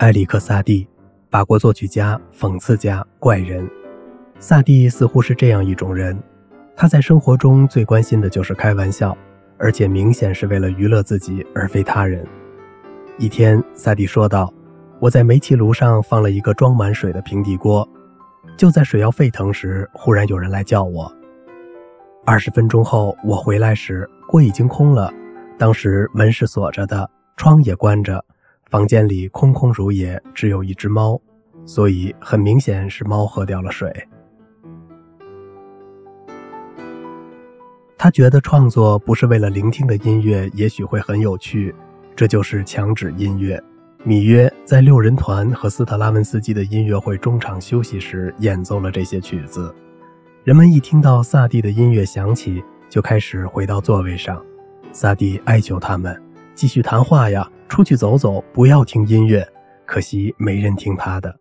埃里克·萨蒂，法国作曲家、讽刺家、怪人。萨蒂似乎是这样一种人，他在生活中最关心的就是开玩笑，而且明显是为了娱乐自己而非他人。一天，萨蒂说道：“我在煤气炉上放了一个装满水的平底锅，就在水要沸腾时，忽然有人来叫我。二十分钟后，我回来时，锅已经空了。当时门是锁着的，窗也关着。”房间里空空如也，只有一只猫，所以很明显是猫喝掉了水。他觉得创作不是为了聆听的音乐，也许会很有趣，这就是墙纸音乐。米约在六人团和斯特拉文斯基的音乐会中场休息时演奏了这些曲子，人们一听到萨蒂的音乐响起，就开始回到座位上。萨蒂哀求他们继续谈话呀。出去走走，不要听音乐，可惜没人听他的。